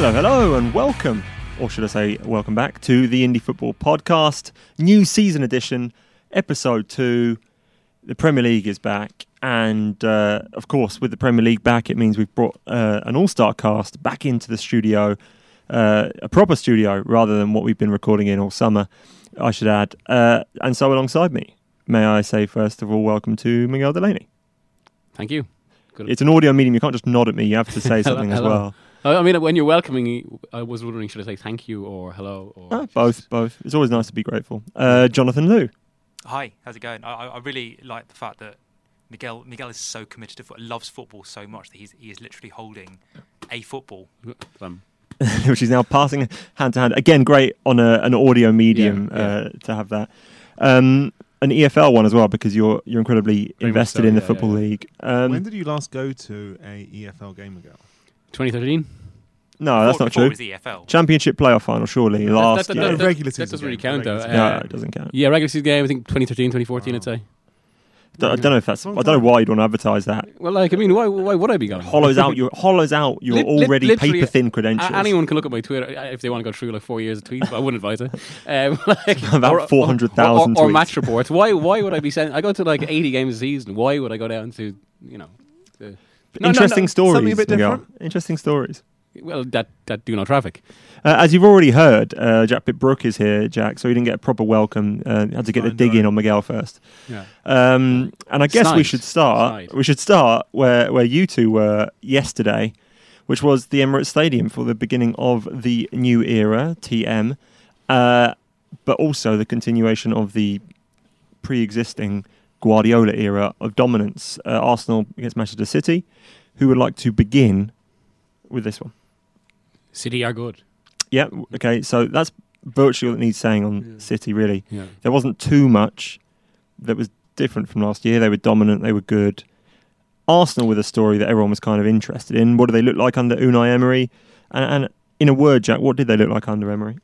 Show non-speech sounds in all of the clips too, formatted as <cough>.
Hello, hello, and welcome, or should I say, welcome back to the Indie Football Podcast, new season edition, episode two. The Premier League is back, and uh, of course, with the Premier League back, it means we've brought uh, an all star cast back into the studio, uh, a proper studio rather than what we've been recording in all summer, I should add. Uh, and so, alongside me, may I say, first of all, welcome to Miguel Delaney. Thank you. Good. It's an audio medium, you can't just nod at me, you have to say <laughs> Hello- something as hello. well. I I mean, when you're welcoming I was wondering, should I say thank you or hello or Uh, both, both. It's always nice to be grateful. Uh, Jonathan Liew. Hi, how's it going? I, I I really like the fact that Miguel Miguel is so committed to football, loves football so much that he's he is literally holding a football. Um, <laughs> which is now passing hand to hand. Again, great on a, an audio medium Yeah, yeah. Uh, to have that. Um, an EFL one as well because you're you're incredibly Very invested so, in the yeah, football yeah. league. Um, when did you last go to a EFL game ago? 2013. no, that's not before it true. was the EFL. Championship playoff final, surely last that, year. that, No, that, regular that doesn't really count though. regular no, Uh, it doesn't count. yeah, regular season game. I think 2013, 2014. I'd say. I don't know if that's. I don't know why you'd want to advertise that. Well, like I mean, why why would I be going? Hollows out your hollows out your Lit- lit- already literally, paper thin A- credentials. anyone can look at my Twitter uh, if they want to go through like four years of tweets, but I wouldn't advise it. <laughs> Um, <laughs> like, About or- or- 400,000 or, or tweets. match reports. Why why would I be sending? I go to like 80 games a season. Why would I go down to you know? The, No, no, Interesting no, stories. something a bit Miguel. different. Interesting stories. Well, that that do no traffic. Uh, as you've already heard, uh, Jack Pitt-Brooke is here, Jack, so he didn't get a proper welcome. Uh, had to get the dig in on Miguel first. Yeah. Um, and I guess we should start. Snide. We should start where where you two were yesterday, which was the Emirates Stadium for the beginning of the new era (TM), uh, but also the continuation of the pre-existing Guardiola era of dominance. Uh, Arsenal against Manchester City. Who would like to begin with this one? City are good. Yeah. Okay. So that's virtually all that needs saying on Yeah. City. Really, Yeah. there wasn't too much that was different from last year. They were dominant. They were good. Arsenal with a story that everyone was kind of interested in. What do they look like under Unai Emery? And, and in a word, Jack, what did they look like under Emery?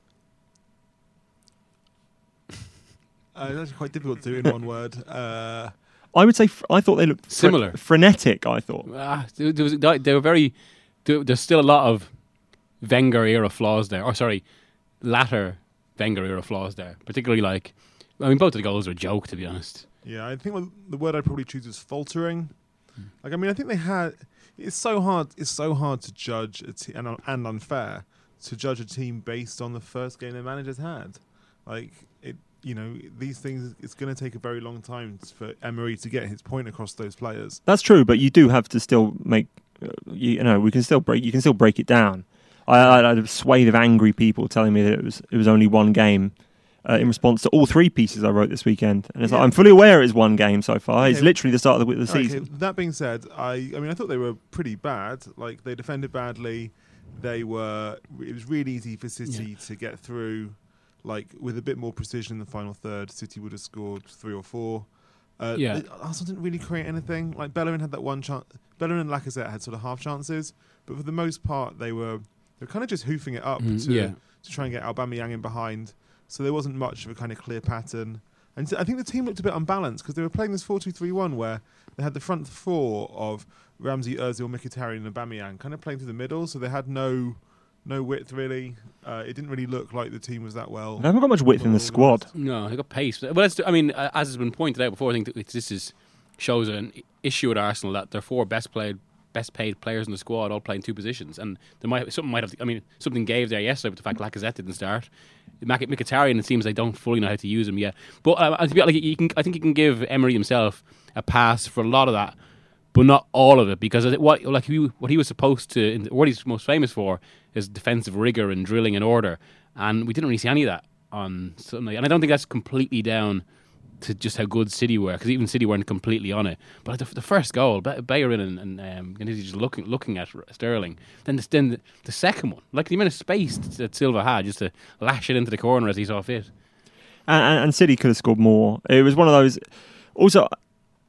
Uh, it's actually quite difficult to do in one word. Uh, I would say I thought they looked fre- Similar. frenetic. I thought. Ah, there there was, they were very. there- There's still a lot of Wenger era flaws there. Or sorry, latter Wenger era flaws there. Particularly like, I mean, both of the goals are a joke to be honest. yeah, I think what, the word I'd probably choose is faltering. Like, I mean, I think they had. It's so hard. It's so hard to judge a te- and, and unfair to judge a team based on the first game their managers had. Like it, you know, these things. It's going to take a very long time for Emery to get his point across those players. That's true, but you do have to still make. Uh, you, you know, we can still break. You can still break it down. I, I, I had a swathe of angry people telling me that it was it was only one game. Uh, in response to all three pieces I wrote this weekend, and it's like I'm fully aware it's one game so far. It's Okay. literally the start of the, the Okay, season. that being said, I I mean I thought they were pretty bad. Like they defended badly. They were. It was really easy for City to get through. Like with a bit more precision in the final third, City would have scored three or four. Uh, Yeah. Arsenal didn't really create anything. Like Bellerin had that one chance. Bellerin and Lacazette had sort of half chances, but for the most part, they were they were kind of just hoofing it up Mhm, to yeah. to try and get Aubameyang in behind. So there wasn't much of a kind of clear pattern. And I think the team looked a bit unbalanced because they were playing this 4-2-3-1 where they had the front four of Ramsey, Ozil, Mkhitaryan and Aubameyang kind of playing through the middle. So they had no no width really. Uh, it didn't really look like the team was that well. They haven't got much width in the squad. No, they got pace. Well, that's, I mean, uh, as has been pointed out before, I think that this is shows an issue at Arsenal that their four best played, best paid players in the squad all play in two positions, and there might something might have. I mean, something gave there yesterday with the fact Lacazette didn't start. Mkhitaryan, it seems they don't fully know how to use him yet. But uh, to be- like, you can, I think you can give Emery himself a pass for a lot of that, but not all of it because what like he, what he was supposed to, what he's most famous for is defensive rigor and drilling and order, and we didn't really see any of that on Sunday. And I don't think that's completely down to just how good City were because even City weren't completely on it. But the, the first goal, Ba- Bellerin and, and um, just looking looking at Sterling. Then the, then the, second one, like the amount of space that Silva had just to lash it into the corner as he saw fit. and- and City could have scored more. It was one of those. Also,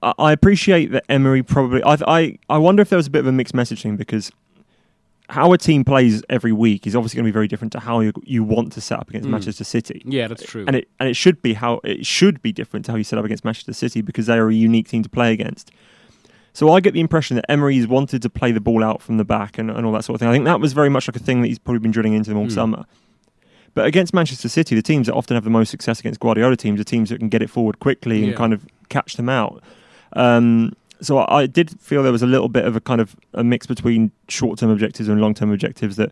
I, appreciate that Emery probably. I, I I wonder if there was a bit of a mixed messaging because how a team plays every week is obviously going to be very different to how you you want to set up against Mm. Manchester City. Yeah, that's true. And it and it should be how it should be different to how you set up against Manchester City because they are a unique team to play against. So I get the impression that Emery's wanted to play the ball out from the back and, and all that sort of thing. I think that was very much like a thing that he's probably been drilling into them all Mm. summer. But against Manchester City, the teams that often have the most success against Guardiola teams are teams that can get it forward quickly and kind of catch them out. Um, so I, I did feel there was a little bit of a kind of a mix between short-term objectives and long-term objectives that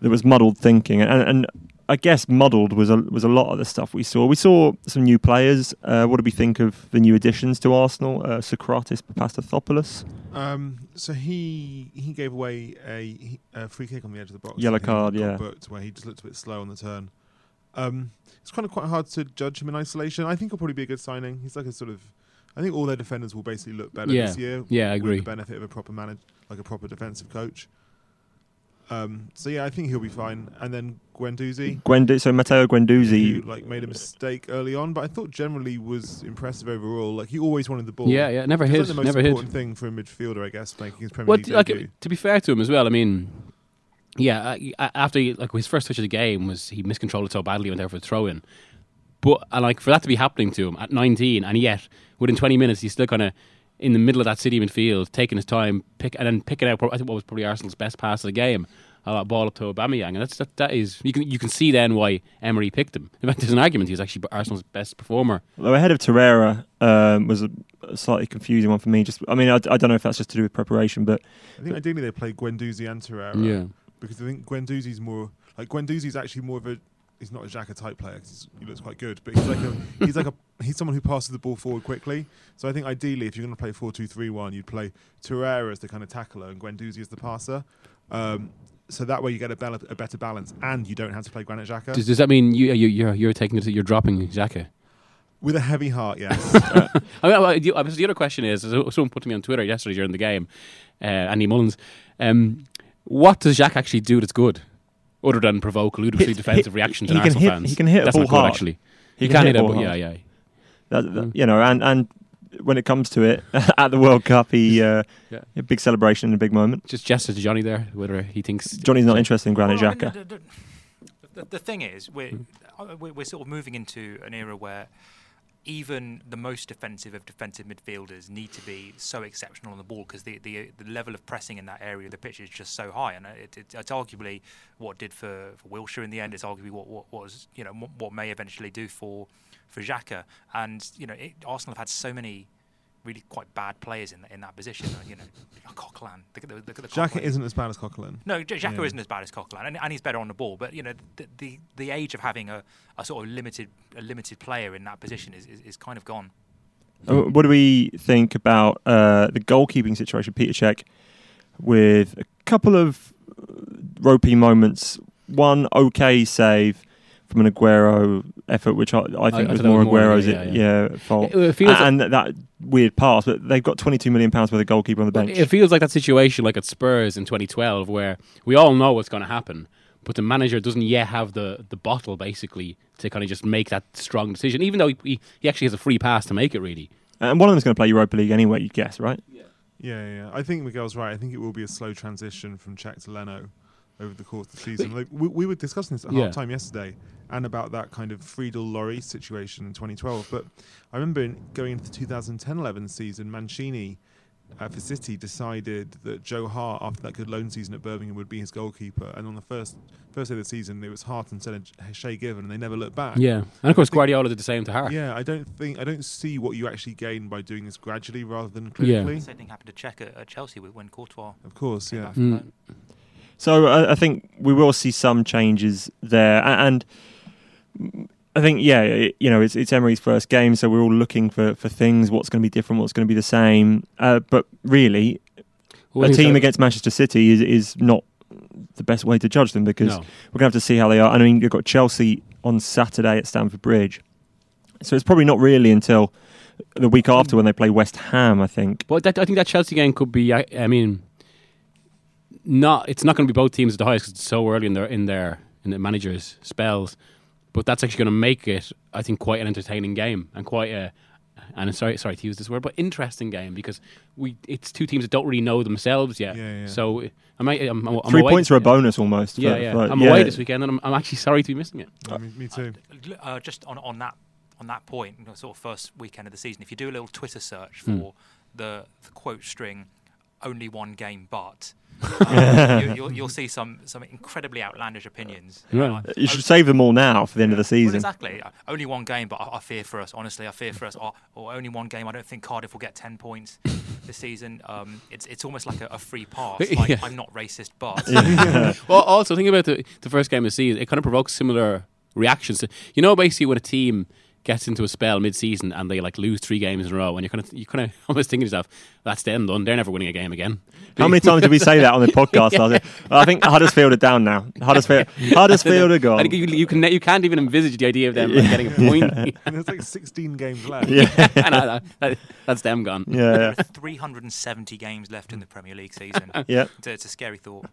there was muddled thinking, and, and I guess muddled was a was a lot of the stuff we saw. We saw some new players. Uh, what do we think of the new additions to Arsenal? Uh, Sokratis Papastathopoulos. Um, so he he gave away a, a free kick on the edge of the box. Yellow card, yeah. Booked where he just looked a bit slow on the turn. Um, it's kind of quite hard to judge him in isolation. I think he'll probably be a good signing. He's like a sort of. I think all their defenders will basically look better Yeah. this year. Yeah, I with agree. the benefit of a proper manage, like a proper defensive coach. Um, so yeah, I think he'll be fine. And then Guendouzi, Guendu- so Matteo Guendouzi. like made a mistake early on, but I thought generally was impressive overall. Like he always wanted the ball. yeah, yeah, never It's hit, like the most never hit. important thing for a midfielder, I guess, making his Premier Well, League t- like, debut. to be fair to him as well, I mean, yeah, after he, like his first touch of the game was he miscontrolled it so badly, he went there for a throw in. But uh, like for that to be happening to him at 19, and yet within 20 minutes he's still kind of in the middle of that City midfield, taking his time, pick and then picking out. I think what was probably Arsenal's best pass of the game. Uh, that ball up to Aubameyang, and that's that, that is you can you can see then why Emery picked him. In fact, there's an argument he was actually Arsenal's best performer. Though ahead of Torreira um, was a, a slightly confusing one for me. Just, I mean, I, I don't know if that's just to do with preparation, but I think ideally they play Guendouzi and Torreira. Yeah. Because I think Guendouzi's more like Guendouzi's actually more of a he's not a Xhaka type player 'cause he looks quite good, but he's like a <laughs> he's like a he's someone who passes the ball forward quickly. So I think ideally if you're going to play 4-2-3-1, you'd play Torreira as the kind of tackler and Guendouzi as the passer. Um, so that way you get a, a better balance and you don't have to play Granit Xhaka Does, does that mean you, you you're you're taking it? You're dropping Xhaka? with a heavy heart. Yes. <laughs> I mean, well, the, uh, the other question is, someone put to me on Twitter yesterday during the game, uh, Andy Mullins, um, what does Jack actually do that's good, other than provoke ludicrously Hit- defensive hit- reactions he in Arsenal hit- fans? he can hit a that's ball not good, actually. he, He, can hit it, ball but yeah, hard. yeah. That, that- Mm. you know, and and when it comes to it <laughs> at the World Cup, he <laughs> uh, Yeah. a big celebration and a big moment. Just gesture to Johnny there, whether he thinks Johnny's not interested in Granit Well, I mean, Xhaka. the, the- the- the thing is, we're, we're we're sort of moving into an era where even the most defensive of defensive midfielders need to be so exceptional on the ball because the, the the level of pressing in that area of the pitch is just so high, and it, it, it's arguably what did for, for Wilshere in the end. It's arguably what, what was you know what, may eventually do for for Xhaka, and you know it, Arsenal have had so many really quite bad players in in that position. You know, Coquelin, the, the, the, the Xhaka isn't as bad as Coquelin. No, J- Xhaka Yeah. isn't as bad as Coquelin, and, and he's better on the ball. But you know, the the, the age of having a, a sort of limited a limited player in that position is, is, is kind of gone. Uh, What do we think about uh, the goalkeeping situation? Peter Cech with a couple of uh, ropey moments. One okay save from an Aguero effort, which I, I think I was thought that more was more, Aguero's yeah, yeah, yeah. fault. It- it feels and that, that weird pass, but they've got 22 million pounds worth of goalkeeper on the bench. It feels like that situation like at Spurs in 2012 where we all know what's going to happen, but the manager doesn't yet have the, the bottle basically to kind of just make that strong decision, even though he, he, he actually has a free pass to make it really. and one of them's going to play Europa League anyway, you guess, right? Yeah, yeah, yeah. I think Miguel's right. I think it will be a slow transition from Cech to Leno over the course of the season. Like we, we were discussing this at Yeah. half time yesterday, and about that kind of Friedel Lloris situation in 2012. But I remember in, going into the 2010-11 season, Mancini uh, for City decided that Joe Hart, after that good loan season at Birmingham, would be his goalkeeper. And on the first first day of the season, it was Hart instead of Shay Given, and they never looked back. Yeah, and of course think- Guardiola did the same to Hart. Yeah, I don't think I don't see what you actually gain by doing this gradually rather than Yeah. clinically. The same thing happened to Cech at, at Chelsea with- when Courtois. Of course, came yeah. back Mm. So uh, I think we will see some changes there, and I think yeah, you know, it's it's Emery's first game, so we're all looking for for things. What's going to be different? What's going to be the same? Uh, but really, Well, a team against Manchester City is is not the best way to judge them because No. we're going to have to see how they are. I mean, you've got Chelsea on Saturday at Stamford Bridge. So it's probably not really until the week after when they play West Ham, I think. But that, I think that Chelsea game could be. I, I mean, not. It's not going to be both teams at the highest because it's so early in their in their in the managers' spells. But that's actually going to make it, I think, quite an entertaining game and quite a. And I'm sorry, sorry to use this word, but interesting game because we it's two teams that don't really know themselves yet. Yeah, yeah. So I might, I'm, I'm Three away points are a bonus almost. Yeah, for- yeah. for- I'm away this weekend, and I'm, I'm actually sorry to be missing it. I mean, me too. Uh, just on, on that on that point, you know, sort of first weekend of the season, if you do a little Twitter search Hmm. for the, the quote string, only one game, but um, you, <laughs> you'll, you'll see some some incredibly outlandish opinions. Right. Like, You should oh, save them all now for the end of the well, season. exactly. Uh, Only one game, but I, I fear for us. Honestly, I fear for us. Or, or only one game. I don't think Cardiff will get ten points this season. Um, it's it's almost like a, a free pass. <laughs> Like, Yeah. I'm not racist, but <laughs> Well, also think about the the first game of the season. It kind of provokes similar reactions. You know, basically when a team gets into a spell mid-season and they like lose three games in a row, and you kind of you kind of <laughs> almost thinking to yourself, "That's them done. They're never winning a game again." How many times did we say that on the <laughs> podcast? last year? I think Huddersfield are down now. Huddersfield, <laughs> Huddersfield are I gone. think you, you can you can't even envisage the idea of them like, getting a point. And there's like 16 games left. Yeah, and I, that, that's them gone. yeah, yeah. 370 games left in the Premier League season. yeah. It's, a- it's a scary thought.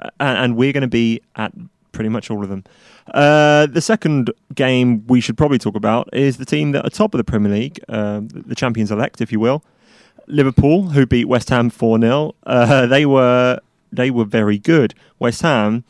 Uh, and, and we're going to be at pretty much all of them. Uh, the second game we should probably talk about is the team that are top of the Premier League, um, the champions elect, if you will, Liverpool, who beat West Ham four 0 uh, They were they were very good. West Ham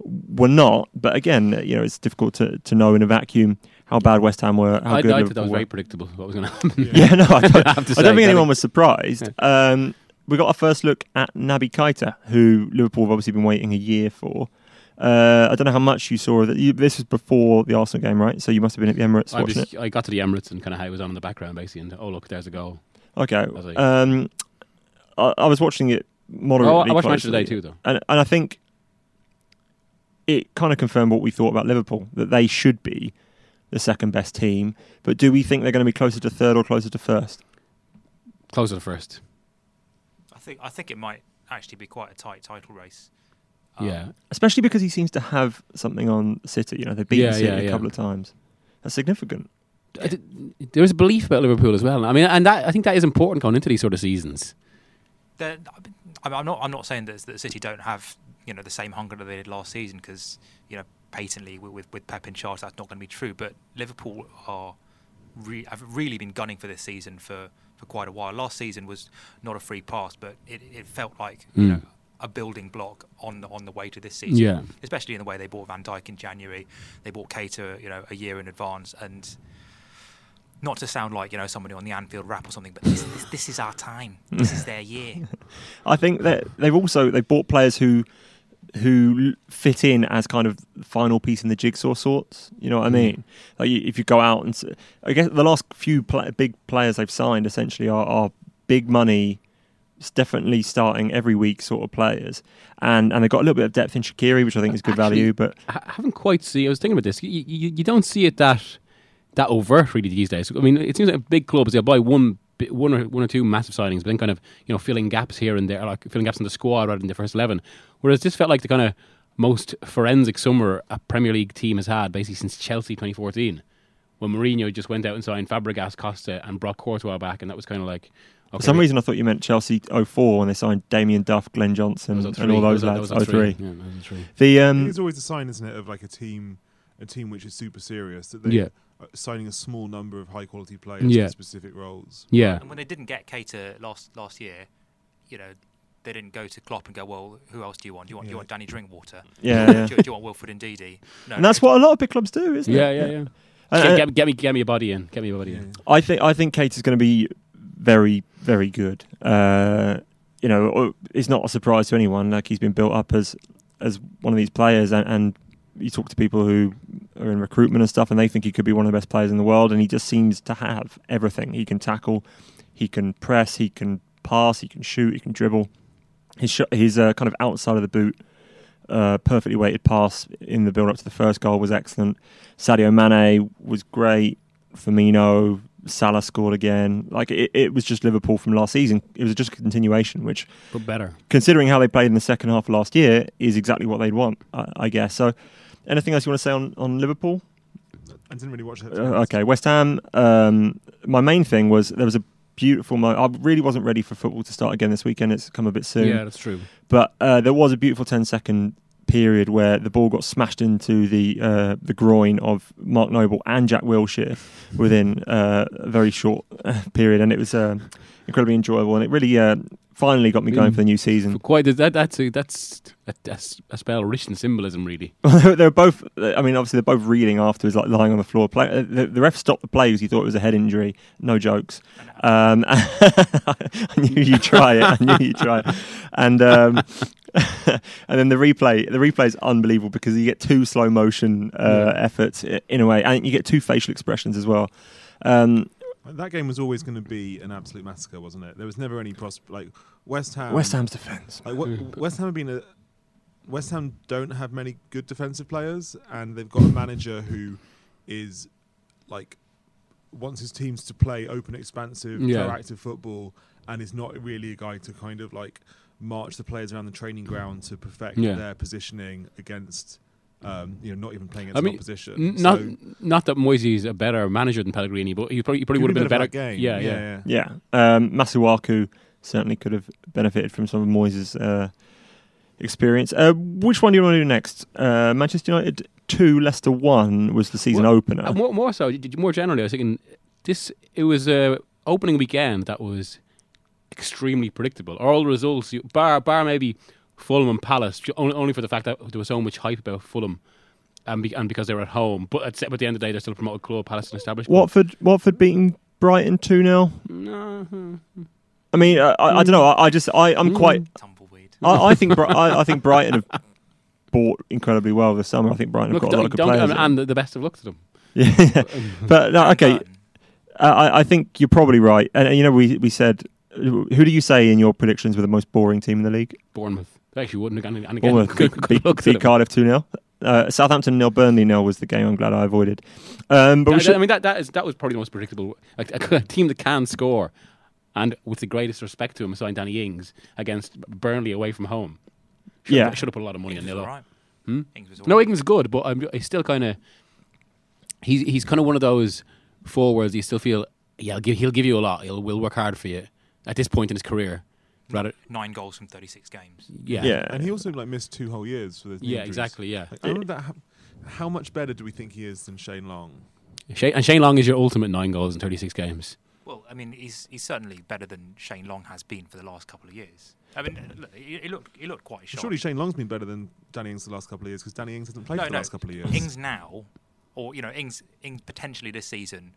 were not, but again, you know, it's difficult to, to know in a vacuum how bad West Ham were. How I, I good thought Liverpool that was were. very predictable. What was going <laughs> to happen? Yeah, no, I don't, <laughs> I have to I say, don't think anyone was surprised. Um, we got our first look at Naby Keita, who Liverpool have obviously been waiting a year for. Uh, I don't know how much you saw of it. You, this was before the Arsenal game, right? So you must have been at the Emirates I, watching was, it. I got to the Emirates and kind of how it was on in the background basically, and oh look, there's a goal. Okay. was like- Um, I, I was watching it moderately. Oh, I watched match of the day too, though. and and I think it kind of confirmed what we thought about Liverpool that they should be the second best team. But do we think they're going to be closer to third or closer to first? Closer to first. I think I think it might actually be quite a tight title race. Um, yeah, Especially because he seems to have something on City. You know, they've beaten Yeah, City yeah, a yeah. couple of times. That's significant. Did- there is a belief about Liverpool as well. I mean, and that I think that is important going into these sort of seasons. they're- I mean, I'm not. I'm not saying that, that City don't have you know the same hunger that they did last season because you know patently with, with with Pep in charge that's not going to be true. But Liverpool are re- have really been gunning for this season for, for quite a while. Last season was not a free pass, but it, it felt like you Mm. know a building block on the on the way to this season. Yeah. especially in the way they bought Van Dijk in January, they bought Keita you know a year in advance and. Not to sound like you know somebody on the Anfield Wrap or something, but this, this, this is our time. This is their year. <laughs> I think that they've also they've bought players who who fit in as kind of final piece in the jigsaw sorts. You know what I mm. mean? Like you, if you go out and I guess the last few pla big players they've signed essentially are, are big money, definitely starting every week sort of players, and and they've got a little bit of depth in Shaqiri, which I think is good Actually, value. But I haven't quite see. I was thinking about this. You, you, you don't see it that that overt really these days. I mean, it seems like big clubs they'll buy one one or one or two massive signings, but then kind of you know filling gaps here and there, like filling gaps in the squad rather than the first eleven. Whereas this felt like the kind of most forensic summer a Premier League team has had basically since Chelsea 2014, when Mourinho just went out and signed Fabregas, Costa, and brought Courtois back, and that was kind of like. For some reason, I thought you meant Chelsea 04 when they signed Damien Duff, Glenn Johnson, and all those lads. was- that 03. Yeah, 03. The um, it's always a sign, isn't it, of like a team, a team which is super serious that they Yeah. are signing a small number of high quality players Yeah. for specific roles. Yeah, And when they didn't get Keita last last year, you know, they didn't go to Klopp and go, well, who else do you want? Do you want, do you want Danny Drinkwater? yeah, do, yeah. you, do you want Wilfred Ndidi? No, and that's what a lot of big clubs do, isn't yeah, it? yeah, yeah. And- Get, get, get me, get me a body in. Get me a body in. I think I think Keita is going to be very very good. Uh, you know, it's not a surprise to anyone. Like he's been built up as as one of these players, and, and you talk to people who are in recruitment and stuff, and they think he could be one of the best players in the world. And he just seems to have everything. He can tackle, he can press, he can pass, he can shoot, he can dribble. His shot, his uh, kind of outside of the boot, uh, perfectly weighted pass in the build up to the first goal was excellent. Sadio Mane was great. Firmino, Salah scored again. Like it, it was just Liverpool from last season. It was just a continuation, which, But better. considering how they played in the second half of last year, is exactly what they'd want, I, I guess. So, anything else you want to say on, on Liverpool? I didn't really watch it. Uh, okay, West Ham. Um, my main thing was there was a beautiful. Mo- I really wasn't ready for football to start again this weekend. It's come a bit soon. Yeah, that's true. But uh, there was a beautiful 10 second period where the ball got smashed into the uh, the groin of Mark Noble and Jack Wilshere <laughs> within uh, a very short uh, period, and it was uh, incredibly enjoyable, and it really uh, finally got me going for the new season. Quite that, that's a, that's a, that's a spell rich in symbolism, really. <laughs> they're both. I mean, obviously, they're both reeling afterwards, like lying on the floor. Play, uh, the, the ref stopped the play because he thought it was a head injury. No jokes. Um, <laughs> I knew you'd try it. I knew you'd try it. And um, <laughs> and then the replay. The replay is unbelievable because you get two slow motion uh, efforts in a way, and you get two facial expressions as well. Um, That game was always going to be an absolute massacre, wasn't it? There was never any pros like West Ham. West Ham's defence. Like, what, <laughs> West Ham have been a. West Ham don't have many good defensive players, and they've got a manager who is like wants his teams to play open, expansive, Yeah. proactive football, and is not really a guy to kind of like march the players around the training ground to perfect Yeah. their positioning against. Um, you know, not even playing I against mean, opposition. N- not So- not that Moisey is a better manager than Pellegrini, but he probably, he probably would have been a better game. Yeah, yeah, yeah. Yeah, um, Masuaku certainly could have benefited from some of Moyes' uh, experience. Uh, which one do you want to do next? Uh, Manchester United two, Leicester one was the season Well, opener. Uh, more, more so, j- j- more generally, I was thinking this. It was a opening weekend that was extremely predictable. All the results, you, bar bar maybe Fulham and Palace, only, only for the fact that there was so much hype about Fulham, and, be, and because they were at home. But at, at the end of the day, they're still a promoted club. Palace an established. club. Watford, Watford beating Brighton two 0 No. I mean, uh, I, I don't know. I, I just, I, I'm quite. Tumbleweed. I, I think, I, I think Brighton have bought incredibly well this summer. I think Brighton have Look, got a lot of good players. and the, the best of luck to them. <laughs> yeah, but no, okay. Uh, I, I think you're probably right. And, uh, you know, we we said, who do you say in your predictions were the most boring team in the league? Bournemouth. They actually wouldn't have gone. And again, Bournemouth good, beat, good beat, luck beat. Cardiff 2 0. Uh, Southampton nil, Burnley nil was the game I'm glad I avoided. Um, but we That- should, I mean, that, that, is, that was probably the most predictable. A, a, a team that can score, and with the greatest respect to him, assigned Danny Ings against Burnley away from home. Should Yeah. have, should have put a lot of money Ings on nil. all right. Hmm? Ings No, right. Ings is good, but I'm, he's still kind of. He's he's kind of one of those forwards. You still feel, yeah, he'll give, he'll give you a lot. He'll will work hard for you at this point in his career. Rather, Nine goals from 36 games. yeah, yeah. and he also like missed two whole years for the yeah, exactly, yeah. Like, I don't that how, how much better do we think he is than Shane Long? Shane, and Shane Long is your ultimate nine goals in 36 games. Well, I mean, he's he's certainly better than Shane Long has been for the last couple of years. I mean, look, he, he looked he looked quite sharp. Surely Shane Long's been better than Danny Ings the last couple of years because Danny Ings hasn't played no, for the no. last couple of years. Ings now, or you know, Ings Ings potentially this season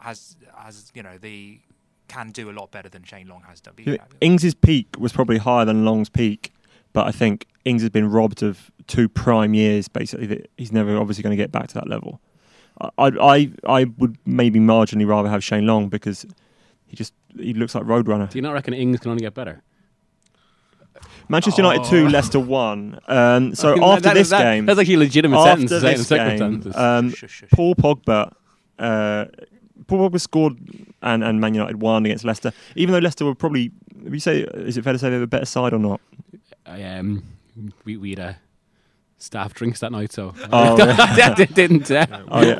has has you know the can do a lot better than Shane Long has done. Yeah, Ings's peak was probably higher than Long's peak, but I think Ings has been robbed of two prime years. Basically, that he's never obviously going to get back to that level. I, I, I would maybe marginally rather have Shane Long because he just he looks like Roadrunner. Do you not reckon Ings can only get better? Manchester United two, Leicester one. Um, so <laughs> That- after that- this that- game, that's like a legitimate after sentence to say in this game, um, Shush, shush, shush. Paul Pogba, uh, Paul Pogba scored and, and Man United won against Leicester. Even though Leicester were probably, you say, is it fair to say they were a better side or not? I, um, we we had uh, staff drinks that night, so <laughs> Oh, that <laughs> didn't. Uh, <laughs> Oh, yeah.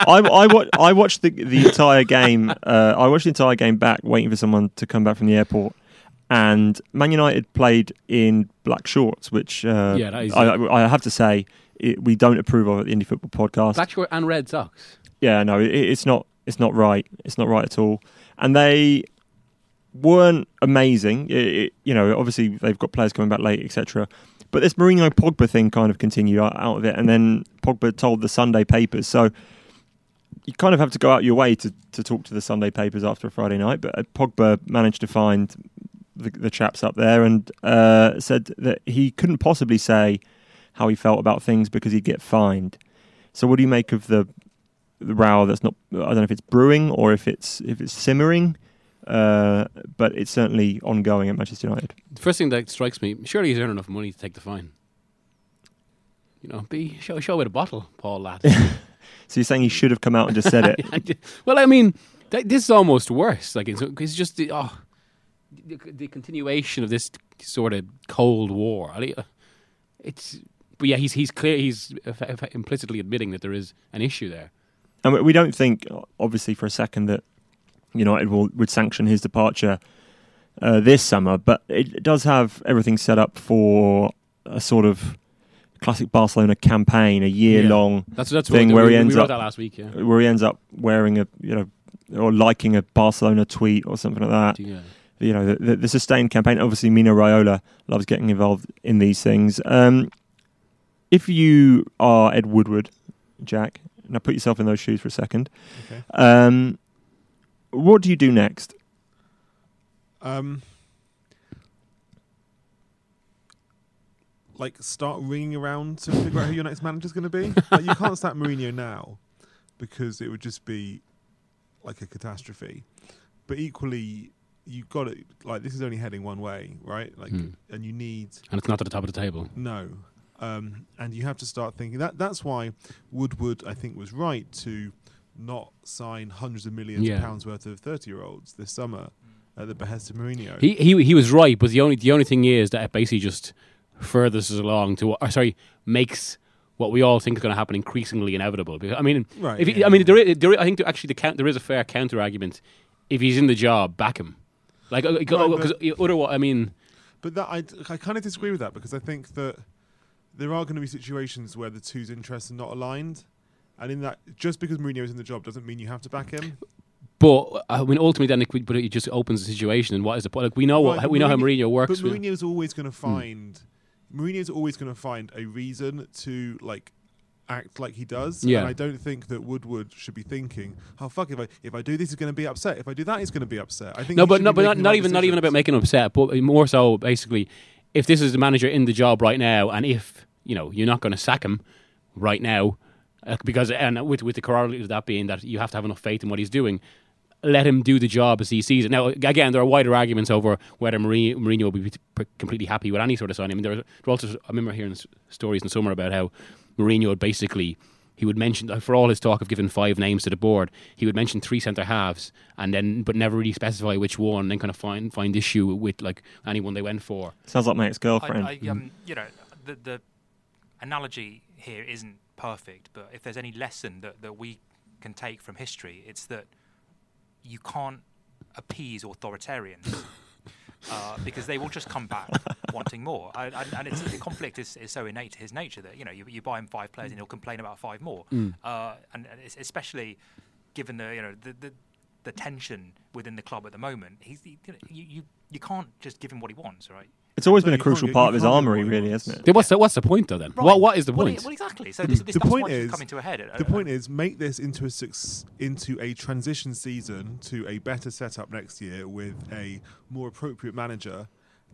I, I, wa- I watched the the entire game. Uh, I watched the entire game back, waiting for someone to come back from the airport. And Man United played in black shorts, which uh, Yeah, I, I have to say it, we don't approve of at the Indie Football Podcast. Black short and red socks. Yeah, no, it, it's not. It's not right. It's not right at all. And they weren't amazing. It, it- you know, obviously they've got players coming back late, etc. But this Mourinho Pogba thing kind of continued out, of it, and then Pogba told the Sunday papers. So you kind of have to go out your way to, to talk to the Sunday papers after a Friday night. But uh, Pogba managed to find the, the chaps up there and uh, said that he couldn't possibly say how he felt about things because he'd get fined. So what do you make of the row that's not? I don't know if it's brewing or if it's if it's simmering, uh, but it's certainly ongoing at Manchester United. The first thing that strikes me, surely he's earned enough money to take the fine. You know, be show show with a bottle, Paul lad. <laughs> <laughs> So you're saying he should have come out and just said it? <laughs> well, I mean, th- this is almost worse. Like it's, it's just the oh, the, the continuation of this sort of cold war. Uh, It's but yeah, he's he's clear. He's eff- implicitly admitting that there is an issue there. And we- don't think, obviously, for a second that United will would sanction his departure uh, this summer, but it does have everything set up for a sort of classic Barcelona campaign, a year Yeah. long That's that's thing where we, he ends up that last week. Yeah. where he ends up wearing a you know or liking a Barcelona tweet or something like that. yeah. You know, the, the, the sustained campaign. Obviously, Mino Raiola loves getting involved in these things. Um, if you are Ed Woodward, Jack, now put yourself in those shoes for a second. Okay. Um, what do you do next? Um, like start ringing around to figure out who your next manager's going to be. <laughs> Like you can't start Mourinho now because it would just be like a catastrophe. But equally, you got it. Like this is only heading one way, right? Like, Hmm. and you need And it's not at the top of the table. no. Um, and you have to start thinking that. That's why Woodward, I think, was right to not sign hundreds of millions Yeah. of pounds worth of thirty-year-olds this summer at the behest of Mourinho. He he he was right, but the only the only thing is that it basically just furthers us along to what- uh, sorry makes what we all think is going to happen increasingly inevitable. Because, I mean, Right, if he, yeah. I mean, there is, there is, I think actually the count, there is a fair counter argument. If he's in the job, back him. Like uh, because uh, but- otherwise, I mean, But that I, I kind of disagree with that because I think that there are going to be situations where the two's interests are not aligned, and in that, just because Mourinho is in the job doesn't mean you have to back him. but uh, I mean, ultimately, then it, but it just opens the situation. And what is the point? Like we know Right, what we know how Mourinho works. But Mourinho's always going to hmm. find Mourinho's always going to find a reason to like act like he does. Yeah. And I don't think that Woodward should be thinking, "Oh fuck, if I if I do this, he's going to be upset. If I do that, he's going to be upset." I think no, but no, but not, not even not even about making him upset, but more so basically, if this is the manager in the job right now, and if you know you're not going to sack him right now, uh, because and with with the corollary of that being that you have to have enough faith in what he's doing. Let him do the job as he sees it. Now, again, there are wider arguments over whether Mourinho, Mourinho will be completely happy with any sort of signing. I mean, there are, also I remember hearing stories in summer about how Mourinho would basically he would mention uh, for all his talk of giving five names to the board, he would mention three centre halves and then but never really specify which one, and then kind of find find issue with like anyone they went for. Sounds like my ex-girlfriend. I, I, um, you know, the, the analogy here isn't perfect, but if there's any lesson that, that we can take from history, it's that you can't appease authoritarians. <laughs> Uh, because they will just come back <laughs> wanting more, I, I, and it's, the conflict is, is so innate to his nature that you know you, you buy him five players and he'll complain about five more, uh, and, especially given the you know the, the the tension within the club at the moment. He's he, you, know, you you you can't just give him what he wants, right? It's always No, been a crucial part of his armory, really, wants. isn't it? Then what's the what's the point though? Then what what is the Well, point? Well, exactly. So this, this, the that's point why it's is coming to a head. the point is make this into a suc- into a transition season to a better setup next year with a more appropriate manager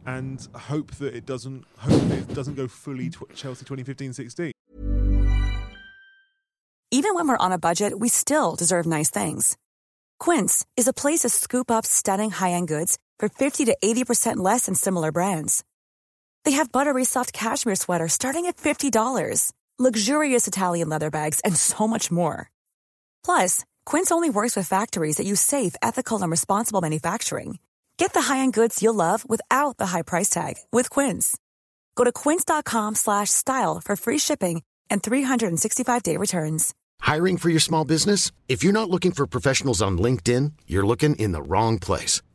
and hope that it doesn't hope that it doesn't go fully tw- Chelsea 2015-16 Even when we're on a budget, we still deserve nice things. Quince is a place to scoop up stunning high-end goods for 50 to 80% less than similar brands. They have buttery soft cashmere sweaters starting at $50, luxurious Italian leather bags, and so much more. Plus, Quince only works with factories that use safe, ethical, and responsible manufacturing. Get the high-end goods you'll love without the high price tag with Quince. Go to quince.com slash style for free shipping and 365-day returns. Hiring for your small business? If you're not looking for professionals on LinkedIn, you're looking in the wrong place.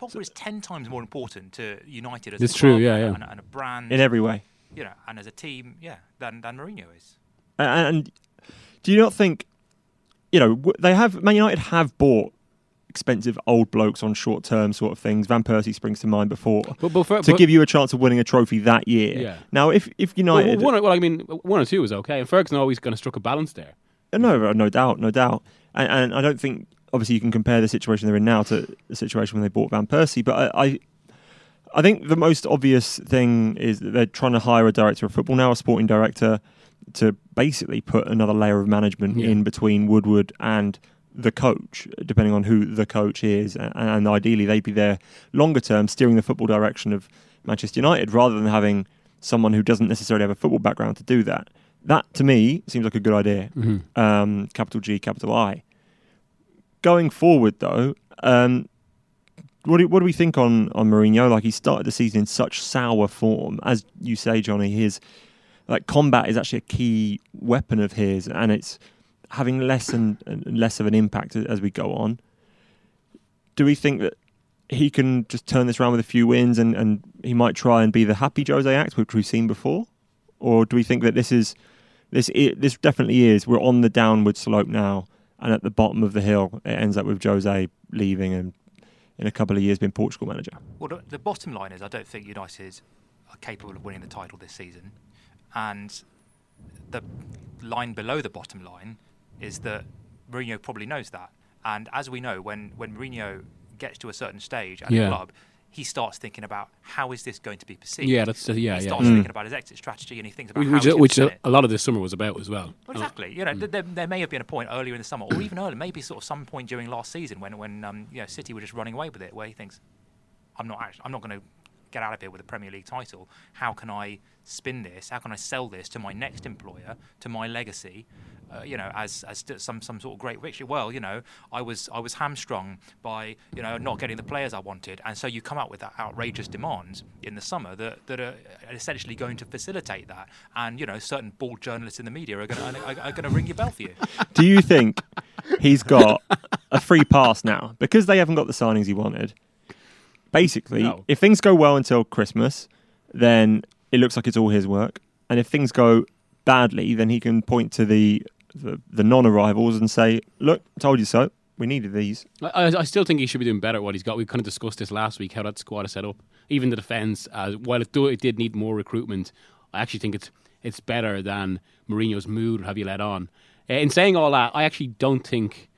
Pogba is ten times more important to United as It's a true, club yeah, and, yeah. And, and a brand, In every way. you know, and as a team, yeah, than than Mourinho is. And, and do you not think, you know, they have Man United have bought expensive old blokes on short term sort of things. Van Persie springs to mind before But, but for, to but- give you a chance of winning a trophy that year. Yeah. Now, if if well, United, one, well, I mean, one or two is okay, and Ferguson always kind of struck a balance there. no, no doubt, no doubt, and, and I don't think obviously you can compare the situation they're in now to the situation when they bought Van Persie, but I. I I think the most obvious thing is that they're trying to hire a director of football now, a sporting director. to basically put another layer of management Yeah. in between Woodward and the coach, depending on who the coach is, and, and ideally they'd be there longer term, steering the football direction of Manchester United, rather than having someone who doesn't necessarily have a football background to do that. That to me seems like a good idea. Mm-hmm. Um, capital G, capital I. Going forward, though, um, what do, what do we think on on Mourinho? Like he started the season in such sour form, as you say, Johnny. His like combat is actually a key weapon of his, and it's having less and, and less of an impact as we go on. Do we think that he can just turn this around with a few wins, and, and he might try and be the happy Jose act, which we've seen before, or do we think that this is this this definitely is we're on the downward slope now, and at the bottom of the hill it ends up with Jose leaving and in a couple of years being Portugal manager. Well, the, the bottom line is I don't think United are capable of winning the title this season, and the line below the bottom line is that Mourinho probably knows that. And as we know, when when Mourinho gets to a certain stage at Yeah. a club, he starts thinking about how is this going to be perceived. Yeah, that's uh, yeah, he yeah. starts Mm. thinking about his exit strategy, and he thinks about Which, how which, a, a lot of this summer was about as well. Well, exactly. You know, th- there, there may have been a point earlier in the summer, or even earlier, maybe sort of some point during last season when when um, you know City were just running away with it, where he thinks, "I'm not actually, I'm not going to get out of here with a Premier League title. How can I spin this? How can I sell this to my next employer, to my legacy?" Uh, you know, as as some some sort of great victory. Well, you know, I was I was hamstrung by you know not getting the players I wanted, and so you come out with that outrageous demand in the summer that that are essentially going to facilitate that. And you know, certain bald journalists in the media are going are, are going to ring your bell for you. <laughs> Do you think he's got a free pass now because they haven't got the signings he wanted? Basically, No. if things go well until Christmas, then it looks like it's all his work, and if things go badly, then he can point to the the, the non-arrivals and say, "Look, told you so. We needed these." I, I still think he should be doing better at what he's got. We kind of discussed this last week how that squad is set up. Even the defence, uh, while it, do, it did need more recruitment, I actually think it's it's better than Mourinho's mood. Have you let on? Uh, in saying all that, I actually don't think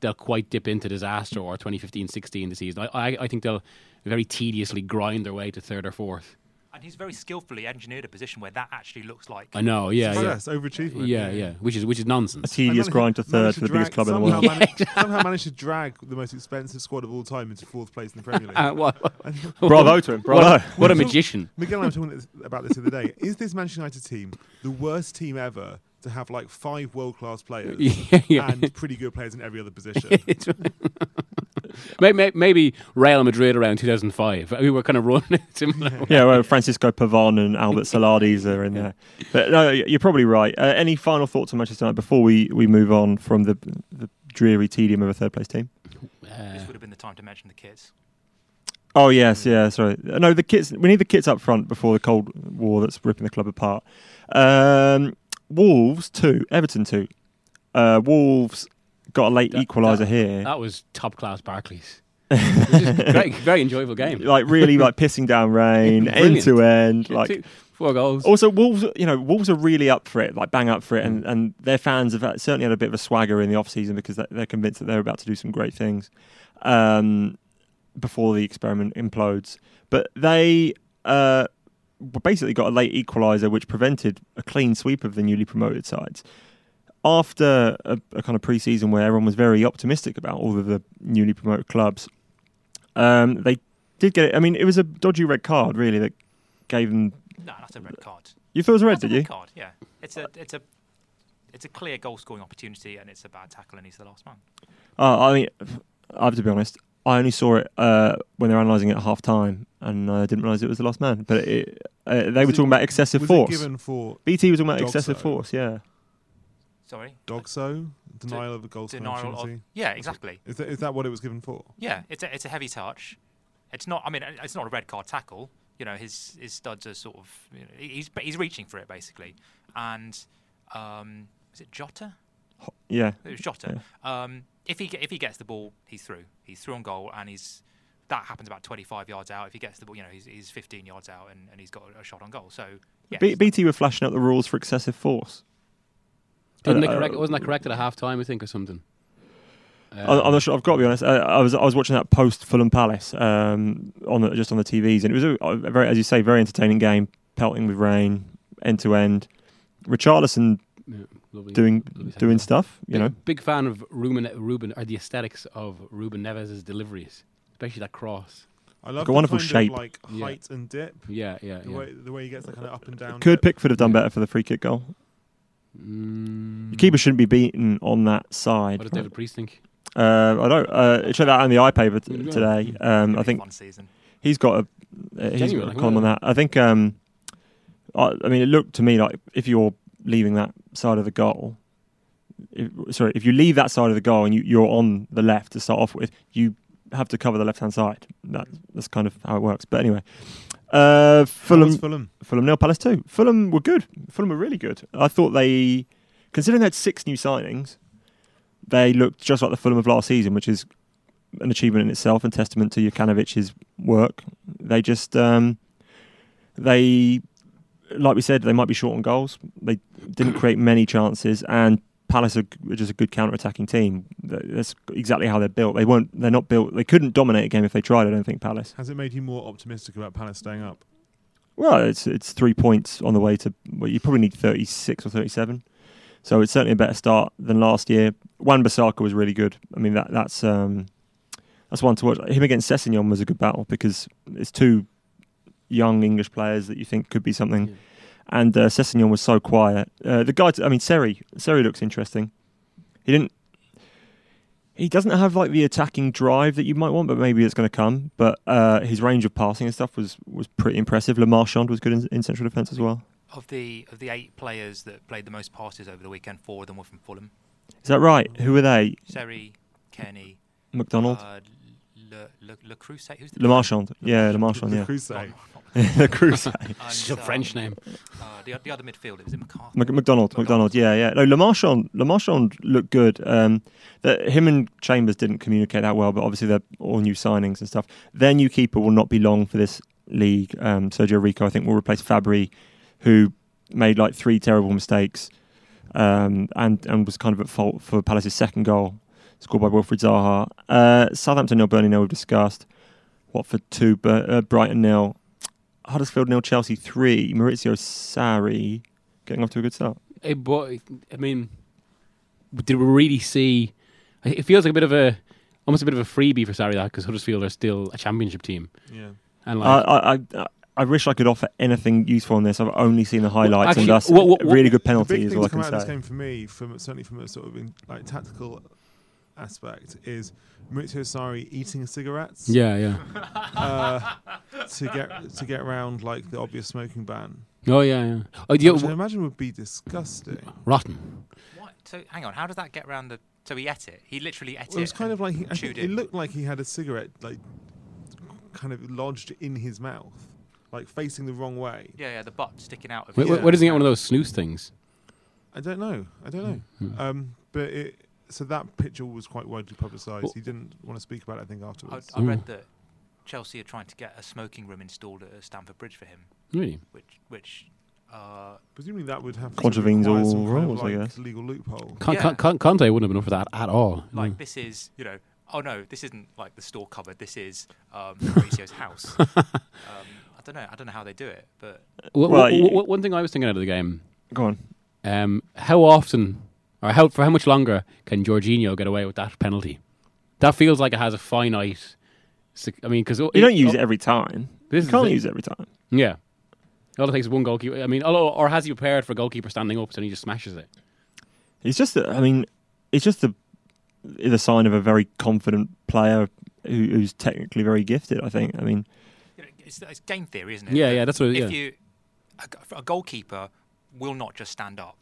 they'll quite dip into disaster or 2015-16 this season. I, I, I think they'll very tediously grind their way to third or fourth. And he's very skillfully engineered a position where that actually looks like. I know, yeah, yeah, Success, overachievement. yeah, yeah, which is which is nonsense. A nonsense. tedious And grind to third managed for the biggest club in the world. somehow managed- somehow managed to drag the most expensive squad of all time into fourth place in the Premier <laughs> League. Uh, <laughs> what, <laughs> Bravo to him! Bravo. what, what a magician! Miguel and I were talking about this the other day. Is this Manchester United team the worst team ever to have like five world class players <laughs> Yeah, yeah. and pretty good players in every other position? <laughs> It's- <laughs> May- may- Maybe Real Madrid around 2005. We were kind of running it similar. Yeah, well, Francisco Pavon and Albert Celades are in there. But no, you're probably right. Uh, any final thoughts on Manchester United before we, we move on from the the dreary tedium of a third place team? this would have been the time to mention the kids. Oh yes, yeah. Sorry, Uh, no. The kits. We need the kits up front before the Cold War that's ripping the club apart. Um, Wolves two, Everton two. Uh, Wolves got a late That- equaliser that- here. That was top class Barclays. <laughs> It was just great, very enjoyable game. like really, like pissing down <laughs> rain, end to end. Like Two- four goals. Also, Wolves, you know, Wolves are really up for it, like bang up for it, and, and their fans have certainly had a bit of a swagger in the off season because they- they're convinced that they're about to do some great things um, before the experiment implodes. But they uh, basically got a late equaliser, which prevented a clean sweep of the newly promoted sides. After a, a kind of pre-season where everyone was very optimistic about all of the newly promoted clubs, um, they did get it. I mean, it was a dodgy red card, really, that gave them. No, that's a red card. You thought it was red, That's a did red you? card. Yeah, it's a it's a it's a clear goal scoring opportunity, and it's a bad tackle, and he's the last man. Uh, I mean, I have to be honest. I only saw it uh, when they were analysing it at half time, and I didn't realise it was the last man. But it, uh, they Was were it- talking about excessive was force. it given for BT was talking about excessive so? force. Yeah. Sorry, Dogso denial of the goal denial of yeah, exactly. Is that, is that what it was given for? Yeah, it's a it's a heavy touch. It's not. I mean, it's not a red card tackle. You know, his his studs are sort of. You know, he's he's reaching for it basically, and um, is it Jota? Yeah. It was Jota. Um, if he if he gets the ball, he's through. He's through on goal, and he's that happens about 25 yards out. If he gets the ball, you know, he's, he's 15 yards out, and, and he's got a shot on goal. So yes. B- BT were flashing up the rules for excessive force. Didn't they uh, correct? Wasn't that corrected at half time? I think or something. I- I'm not sure. I've got to be honest. I, I was I was watching that post Fulham Palace um, on the, just on the TVs, and it was a, a very, as you say, very entertaining game, pelting with rain, end to end. Richarlison Yeah, lovely- doing lovely doing centre. stuff. You big, know, big fan of Ruben, Ruben or the aesthetics of Ruben Neves' deliveries, especially that cross. I love like a the wonderful kind shape. Of like Yeah. height and dip. Yeah, yeah, The yeah. way the way he gets that kind of up and down. could dip. Pickford have done Yeah. better for the free kick goal? Mm, The keeper shouldn't be beaten on that side. What does David Priest think? Uh, I don't. Uh, check that on in the iPaper t- Yeah. today. Um, I think fun season. he's got a uh, he's Genuine, got a like, column on that. I think. Um, I, I mean, it looked to me like if you're leaving that side of the goal, if, sorry, if you leave that side of the goal and you, you're on the left to start off with, you have to cover the left hand side. That, that's kind of how it works. But anyway, uh, Fulham, Fulham. Fulham nil Palace two. Fulham were good. Fulham were really good. I thought they, considering they had six new signings, they looked just like the Fulham of last season, which is an achievement in itself and testament to Jokanovic's work. They just, um, they, like we said, they might be short on goals. They didn't create many chances, and Palace are just a good counter-attacking team. That's exactly how they're built. They weren't. They're not built. They couldn't dominate a game if they tried. I don't think Palace. Has it made you more optimistic about Palace staying up? Well, it's it's three points on the way to. Well, you probably need thirty six or thirty seven, so it's certainly a better start than last year. Wan Bissaka was really good. I mean that that's um, that's one to watch. Him against Sessegnon was a good battle because it's two young English players that you think could be something, Yeah. and uh, Sessegnon was so quiet. Uh, the guy, t- I mean Seri, Seri looks interesting. He didn't. He doesn't have like the attacking drive that you might want, but maybe it's going to come. But uh, his range of passing and stuff was was pretty impressive. Le Marchand was good in, in central defence as well. Of the of the eight players that played the most passes over the weekend, four of them were from Fulham. Is that right? Who were they? Seri, Kenny, McDonald, uh, Le, Le, Le Creuset. Who's the Le Marchand. Yeah, Le Marchand. The Yeah, Crusade. <laughs> Le Creuset. It's a French name. Uh, the, the other midfielder was it McCarthy? Mc- McDonald, McDonald, yeah, yeah. No, Le Marchand, Le Marchand looked good. Um, that him and Chambers didn't communicate that well, but obviously they're all new signings and stuff. Their new keeper will not be long for this league. Um, Sergio Rico, I think, will replace Fabri, who made like three terrible mistakes, um, and and was kind of at fault for Palace's second goal, scored by Wilfried Zaha. Uh, Southampton nil, Burnley nil. We've discussed. Watford two, Bur- uh, Brighton nil. Huddersfield nil, Chelsea three. Maurizio Sarri getting off to a good start. But I mean, did we really see? It feels like a bit of a, almost a bit of a freebie for Sarri that because Huddersfield are still a championship team, Yeah. and I, like I, I, I wish I could offer anything useful on this. I've only seen the highlights, actually, and that's what- what- a really good The penalty big is thing all I to come can out of this say. game for me, from certainly from a sort of in, like tactical aspect, is Maurizio Sarri eating cigarettes. yeah, yeah. <laughs> Uh, to get to get around like the obvious smoking ban. Oh yeah, yeah. Oh, do you, which I imagine would be disgusting. rotten. What? So hang on, how does that get around the? So he ate it. He literally ate Well, it was kind of like he, chewed it it. looked like he had a cigarette like kind of lodged in his mouth, like facing the wrong way. Yeah, yeah, the butt sticking out of. Where, his where, where does he get one of those snooze things? I don't know. I don't know. Hmm. Um, but it so that picture was quite widely publicised. Well- he didn't want to speak about it. I think afterwards. I read Mm. that Chelsea are trying to get a smoking room installed at Stamford Bridge for him, Really? which which. Uh, Presumably that would have to Contravenes all some kind of, rules, I guess. Legal loophole. Con- Yeah. Con- Con- Conte wouldn't have been up for that at all. like Mm. this is you know oh no this isn't like the store cupboard this is um, Maurizio's house. <laughs> Um, I don't know I don't know how they do it, but Wha- Well, wha- you- wha- one thing I was thinking out of the game: Go on. um, how often, or how for how much longer can Jorginho get away with that penalty? That feels like it has a finite. I mean, because You don't use it every time. This you can't use it every time. Yeah. All it takes is one goalkeeper. I mean, although- or has he prepared for goalkeeper standing up, so he just smashes it? It's just, that- I mean, it's just the the sign of a very confident player who, who's technically very gifted. I think. I mean, it's, it's game theory, isn't it? Yeah, That yeah, that's what- If yeah. you a goalkeeper will not just stand up.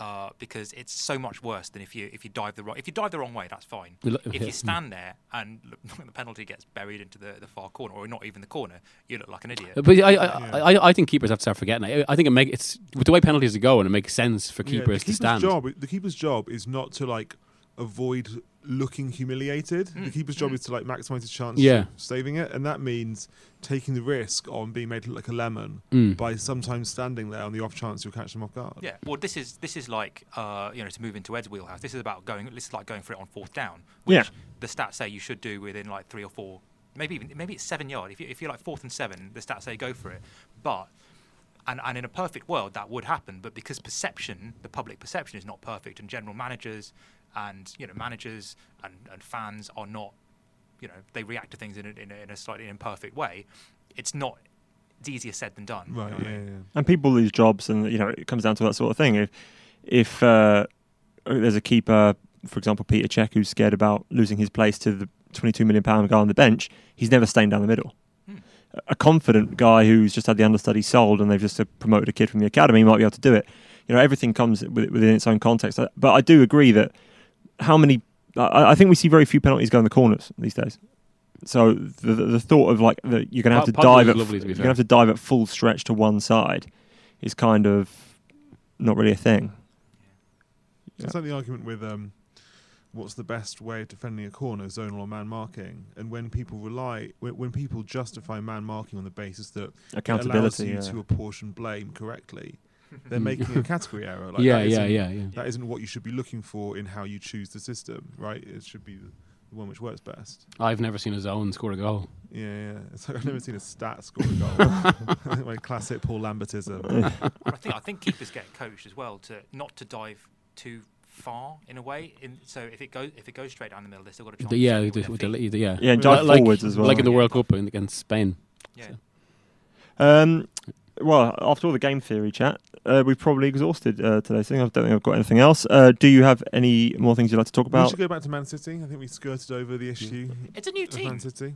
Uh, because it's so much worse than if you if you dive the wrong if you dive the wrong way that's fine. Look- If yeah. you stand there and <laughs> look, the penalty gets buried into the, the far corner or not even the corner, you look like an idiot. But I, I, I, I think keepers have to start forgetting it. I think it make it's with the way penalties are going, it makes sense for Yeah, keepers the to keeper's stand. Job, the keeper's job is not to like avoid looking humiliated. Hmm. The keeper's job is to like maximize his chance Yeah. of saving it, and that means taking the risk on being made look like a lemon Mm. by sometimes standing there on the off chance you'll catch them off guard. Yeah, well, this is this is like uh, you know to move into Ed's wheelhouse. This is about going. This is like going for it on fourth down, which Yeah. the stats say you should do within like three or four, maybe even maybe it's seven yard. If you if you're like fourth and seven, the stats say go for it. But And, and in a perfect world, that would happen. But because perception, the public perception, is not perfect, and general managers and you know managers and, and fans are not, you know, they react to things in a, in a, in a slightly imperfect way. It's not. It's easier said than done. you know Right. I mean? yeah. and people lose jobs, and you know it comes down to that sort of thing. If if uh, there's a keeper, for example, Peter Cech, who's scared about losing his place to the 22 million pound guy on the bench, he's never staying down the middle. Hmm. A confident guy who's just had the understudy sold, and they've just uh, promoted a kid from the academy, might be able to do it. You know, everything comes within its own context. But I do agree that how many? I, I think we see very few penalties go in the corners these days. So the the, the thought of like the, you're going to have to dive at lovely, to you're fair. going to have to dive at full stretch to one side is kind of not really a thing. It's like the argument with um, what's the best way of defending a corner, zonal or man marking, and when people rely, when, when people justify man marking on the basis that it allows you yeah. to apportion blame correctly, they're making a <laughs> category error. Like yeah, yeah, yeah, yeah. That isn't what you should be looking for in how you choose the system, right? It should be the the one which works best. I've never seen a zone score a goal. Yeah, yeah. <laughs> It's like I've never seen a stat score a goal. <laughs> My classic Paul Lambertism. I think I think keepers get coached as well to not to dive too far in a way. In, so if it goes if it goes straight down the middle, they've still got a chance. The- yeah, shoot the, with with their the, the- yeah, Yeah, and dive like, forwards as well. like in the Yeah. World Cup against Spain. Yeah. Um, well, after all the game theory chat, uh, we've probably exhausted uh, today's thing. I don't think I've got anything else. Uh, do you have any more things you'd like to talk about? we should go back to Man City. I think we skirted over the issue It's a new of Man team. City.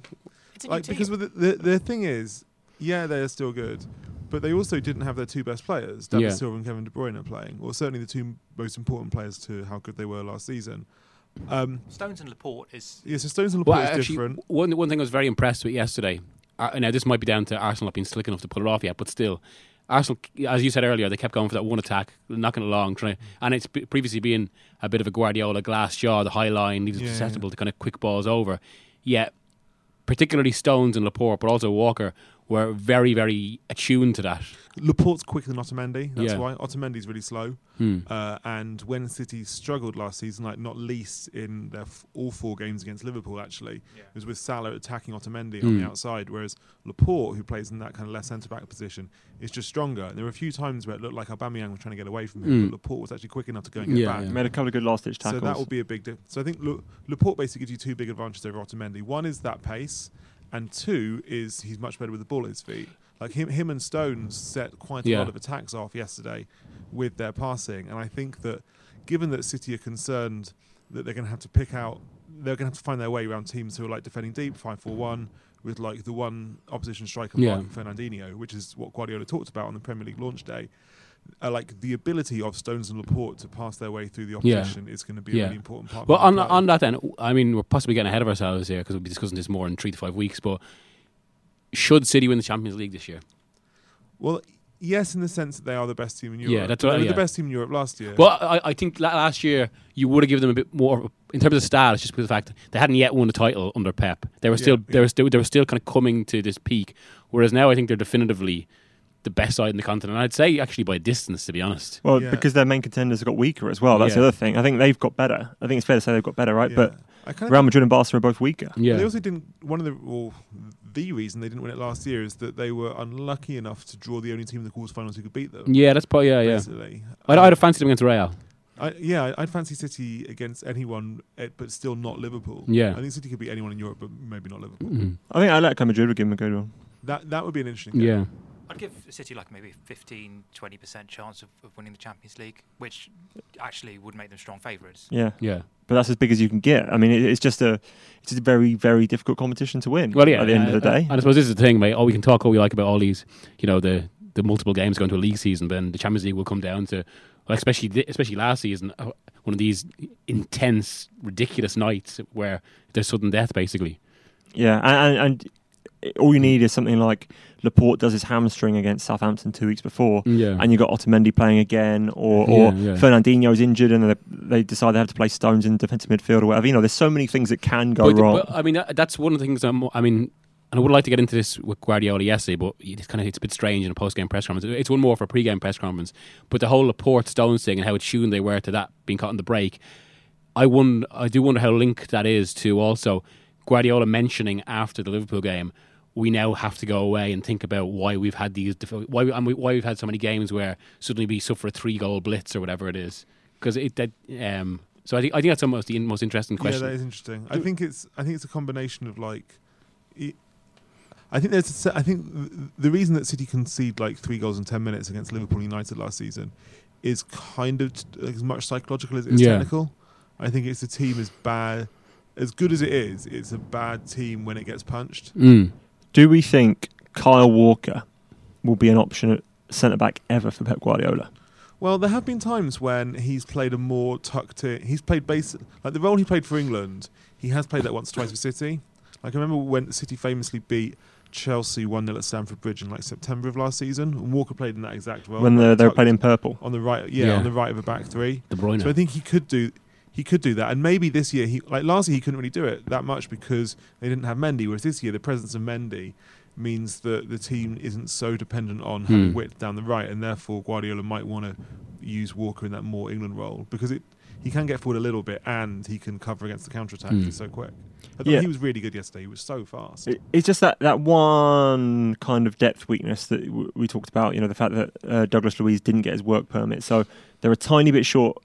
It's a like new team. because with the, the the thing is, yeah, they're still good, but they also didn't have their two best players, David Yeah. Silva and Kevin De Bruyne, are playing, or certainly the two most important players to how good they were last season. Um, Stones and Laporte is yeah, so Stones and Laporte Well, is actually, different. one one thing I was very impressed with yesterday. Uh, now this might be down to Arsenal not being slick enough to pull it off yet, but still, Arsenal, as you said earlier, they kept going for that one attack, knocking it along, trying, and it's previously been a bit of a Guardiola glass jaw, the high line, leaves it Yeah, susceptible to kind of quick balls over. Yet, particularly Stones and Laporte, but also Walker, were very, very attuned to that. Laporte's quicker than Otamendi. That's Yeah. why Otamendi's really slow. Hmm. Uh, and when City struggled last season, like not least in their f- all four games against Liverpool, actually, Yeah. it was with Salah attacking Otamendi on the Mm. outside, whereas Laporte, who plays in that kind of less centre back position, is just stronger. And there were a few times where it looked like Aubameyang was trying to get away from him, Mm. but Laporte was actually quick enough to go and get Yeah, back. yeah. Made a couple of good last ditch tackles. So that will be a big difference. So I think La- Laporte basically gives you two big advantages over Otamendi. One is that pace, and two is he's much better with the ball at his feet. Like him, him and Stones set quite a Yeah. lot of attacks off yesterday with their passing, and I think that given that City are concerned that they're going to have to pick out, they're going to have to find their way around teams who are like defending deep, five four one, with like the one opposition striker Yeah. like Fernandinho, which is what Guardiola talked about on the Premier League launch day. Uh, like the ability of Stones and Laporte to pass their way through the Yeah. opposition is going to be a really important part. Well, on on that then, I mean, we're possibly getting ahead of ourselves here because we'll be discussing this more in three to five weeks. But should City win the Champions League this year? Well, yes, in the sense that they are the best team in Europe. Yeah, that's right. They were yeah. the best team in Europe last year. Well, I, I think last year you would have given them a bit more in terms of style. Just because of the fact they hadn't yet won the title under Pep. They were Yeah, still they were still they were still kind of coming to this peak. Whereas now I think they're definitively the best side in the continent. I'd say actually by distance, to be honest. well, Yeah. because their main contenders have got weaker as well. That's Yeah. the other thing. I think they've got better. I think it's fair to say they've got better, right? Yeah. But I kind Real Madrid and Barca are both weaker. Yeah, They also didn't. One of the well, the reason they didn't win it last year is that they were unlucky enough to draw the only team in the quarterfinals who could beat them. yeah, that's probably yeah, yeah. I'd, Um, I'd have fancied them against Real. I, yeah, I- I'd fancy City against anyone, eh, but still not Liverpool. Yeah. I think City could beat anyone in Europe, but maybe not Liverpool. Mhm. I think Atletico Madrid would give them a good one. That that would be an interesting. Game. Yeah, I'd give City like maybe 15, 20% chance of, of winning the Champions League, which actually would make them strong favourites. Yeah, yeah. but that's as big as you can get. I mean, it, it's just a it's a very very difficult competition to win. Well, yeah. at the end uh, of the day. and I suppose this is the thing, mate. Oh, we can talk all we like about all these, you know, the the multiple games going to a league season, but then the Champions League will come down to, well, especially thi- especially last season, uh, one of these intense, ridiculous nights where there's sudden death, basically. Yeah, and, and, and all you mm. need is something like Laporte does his hamstring against Southampton two weeks before, Yeah. and you got Otamendi playing again, or, Yeah, or yeah. Fernandinho's injured and they, they decide they have to play Stones in defensive midfield or whatever. You know, there's so many things that can go but, wrong. but, I mean, that's one of the things. I'm, I mean, and I would like to get into this with Guardiola yesterday, but it's kind of it's a bit strange in a post game press conference. It's one more for a pre game press conference. But the whole Laporte Stones thing and how attuned they were to that being caught in the break, I wonder, I do wonder how linked that is to also Guardiola mentioning after the Liverpool game we now have to go away and think about why we've had these why we, and we, why we've had so many games where suddenly we suffer a three goal blitz or whatever it is because it that um so I think I think that's almost the most interesting question. Yeah, that is interesting. I think it's I think it's a combination of like. It, I think there's. A, I think the reason that City conceded like three goals in ten minutes against Liverpool United last season is kind of as much psychological as it is Yeah. technical. I think it's a team as bad, as good as it is. It's a bad team when it gets punched. Mm. Do we think Kyle Walker will be an option at centre back ever for Pep Guardiola? Well, there have been times when he's played a more tucked in. He's played basic like the role he played for England. He has played that once or twice for City. Like I remember when City famously beat Chelsea one 0 at Stamford Bridge in like September of last season, and Walker played in that exact role. when like, they they were playing in purple. on the right, yeah, Yeah. on the right of a back three. De Bruyne. So I think he could do he could do that, and maybe this year he like last year he couldn't really do it that much because they didn't have Mendy. Whereas this year the presence of Mendy means that the team isn't so dependent on having Hmm. width down the right, and therefore Guardiola might want to use Walker in that more England role because it he can get forward a little bit and he can cover against the counter attack. Hmm. He's so quick. I thought Yeah. he was really good yesterday. He was so fast. It- It's just that, that one kind of depth weakness that w- we talked about. You know, the fact that uh, Douglas Luiz didn't get his work permit, so they're a tiny bit short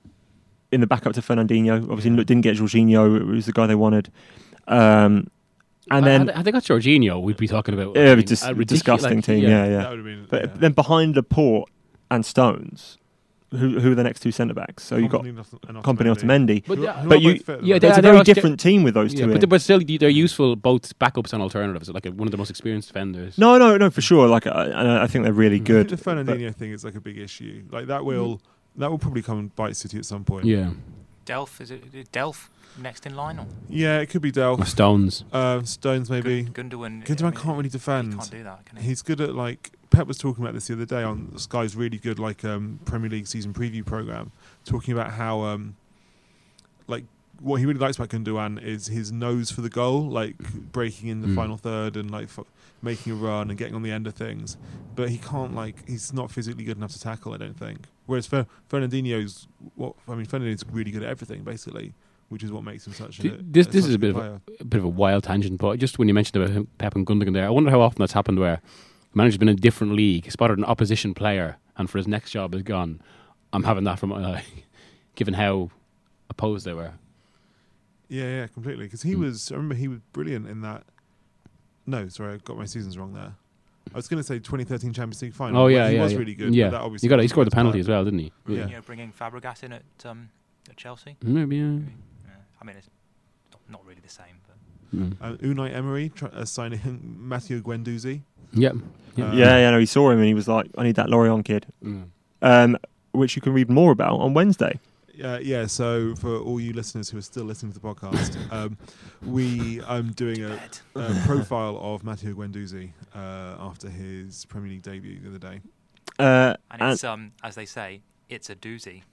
in the backup to Fernandinho. Obviously, Yeah. didn't get Jorginho, who was the guy they wanted. Um, and I- then I, I think that's Jorginho. We'd be talking about. Yeah, I mean, just a disgusting like, team, yeah, yeah. That would have been. but yeah. then behind Laporte and Stones, who who are the next two centre backs? So you've got Kompany and Otamendi. But, uh, but you- both fit at the yeah, moment. they- It's a very also- different team with those Yeah, two. but, in. but still, they're useful both backups and alternatives. Like one of the most experienced defenders. no, no, no, for sure. Like, I, I think they're really I good. think the Fernandinho thing is like a big issue. Like that will that will probably come and bite City at some point. Yeah, Delph is it is Delph next in line or Yeah, it could be or Delph. Stones. Uh, Stones maybe. Gun- Gundogan? Gundogan I mean, can't really He defend. can't do that, can he? He's good at like Pep was talking about this the other day on Sky's really good like um, Premier League season preview program, talking about how um, like what he really likes about Gundogan is his nose for the goal, like breaking in the Mm. final third and like f- making a run and getting on the end of things. But he can't like he's not physically good enough to tackle. I don't think. Whereas Fer- Fernandinho's what I mean, Fernandinho's really good at everything basically, which is what makes him such Th- a this- a this is a bit of a- a bit of a wild tangent, but just when you mentioned about Pep and Gundogan there, I wonder how often that's happened where the manager's been in a different league, spotted an opposition player, and for his next job has gone, I'm having that from uh, <laughs> given how opposed they were. Yeah, yeah, completely. Because he Mm. was, I remember he was brilliant in that. No, sorry, I got my seasons wrong there. I was going to say 2013 Champions League final. Oh where yeah, he yeah, was yeah. really good. Yeah, but that obviously he got it. He scored the penalty time. as well, didn't he? Yeah. You know, bringing Fabregas in at um, at Chelsea. Maybe. Yeah. Yeah. I mean, it's not, not really the same, but Mm. Uh, Unai Emery try, uh, signing <laughs> Matteo Guendouzi. Yep. Yep. Uh, yeah, yeah, no, he saw him and he was like, "I need that Lorient kid," Mm. um, which you can read more about on Wednesday. Uh, yeah, so for all you listeners who are still listening to the podcast, <laughs> um, we I'm doing a, a <laughs> profile of Matteo Guendouzi uh, after his Premier League debut the other day. Uh, and and it's um as they say, it's a doozy.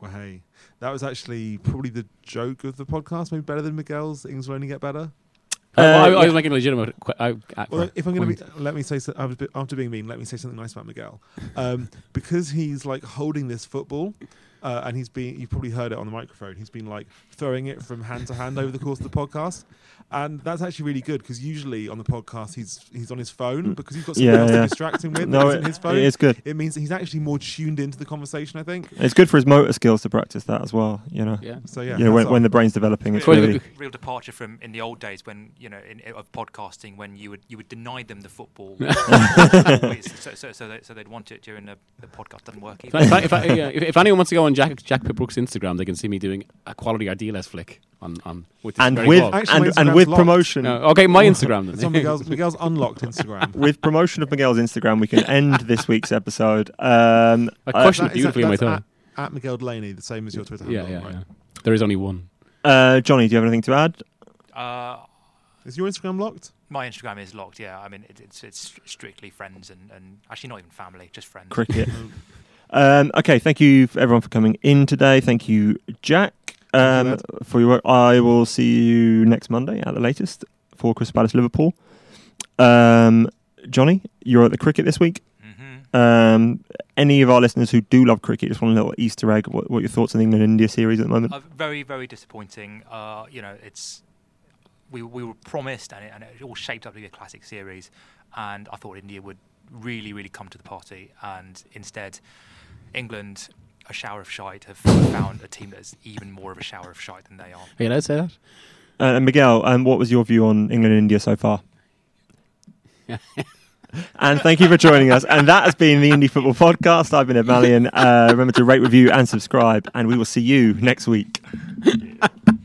Well, hey, that was actually probably the joke of the podcast. Maybe better than Miguel's. Things will only get better. I, Uh, I, I yeah. was making a legitimate. Qu- I, I, Well, if I'm going to be, let me say, so, I was a bit, after being mean, let me say something nice about Miguel, um, because he's like holding this football, uh, and he's been, you've probably heard it on the microphone. He's been like throwing it from hand to hand over the course of the podcast, and that's actually really good because usually on the podcast he's he's on his phone because he's got something Yeah, else yeah. to distract him with. no, that it, isn't his phone. it is good. It means that he's actually more tuned into the conversation. I think. It's good for his motor skills to practice that as well. You know, yeah. So yeah, you know when, when the brain's developing, it's real, Well, really. real departure from in the old days when you know in, of podcasting when you would you would deny them the football <laughs> so, so, so, they, so they'd want it during the, the podcast doesn't work If. I, if, I, yeah, if, if anyone wants to go on Jack Jack Pitt-Brooke's Instagram, they can see me doing a quality Ardiles flick on, on with this And very with. Actually, and, and with locked. promotion, No, okay, my Instagram It's on then. Miguel's, <laughs> Miguel's unlocked Instagram. with promotion of Miguel's Instagram, we can end <laughs> this week's episode. Um, I uh, questioned That it is- beautifully in my that's thought. At, at Miguel Delaney, the same as your Twitter Yeah, handle. yeah, right? yeah. There is only one. uh, Johnny, do you have anything to add? Uh, Is your Instagram locked? my Instagram is locked. Yeah, I mean it, it's it's strictly friends and, and actually not even family, just friends. Cricket. <laughs> um, okay, thank you for everyone for coming in today. Thank you, Jack, um, Thank for your work. I will see you next Monday at the latest for Crystal Palace Liverpool. Um, Johnny, you're at the cricket this week. hmm Um, any of our listeners who do love cricket, just want a little Easter egg. What, what are your thoughts on the England India series at the moment? Uh, very very disappointing. Uh, you know, it's we we were promised, and it, and it all shaped up to be a classic series. And I thought India would really, really come to the party, and instead, England, a shower of shite, have found a team that's even more of a shower of shite than they are. Are you allowed to say that? Uh, and Miguel, um, what was your view on England and India so far? <laughs> and thank you for joining us. And that has been the Indie Football Podcast. I've been Ed Malyon. Uh, remember to rate, review, and subscribe. And we will see you next week. <laughs>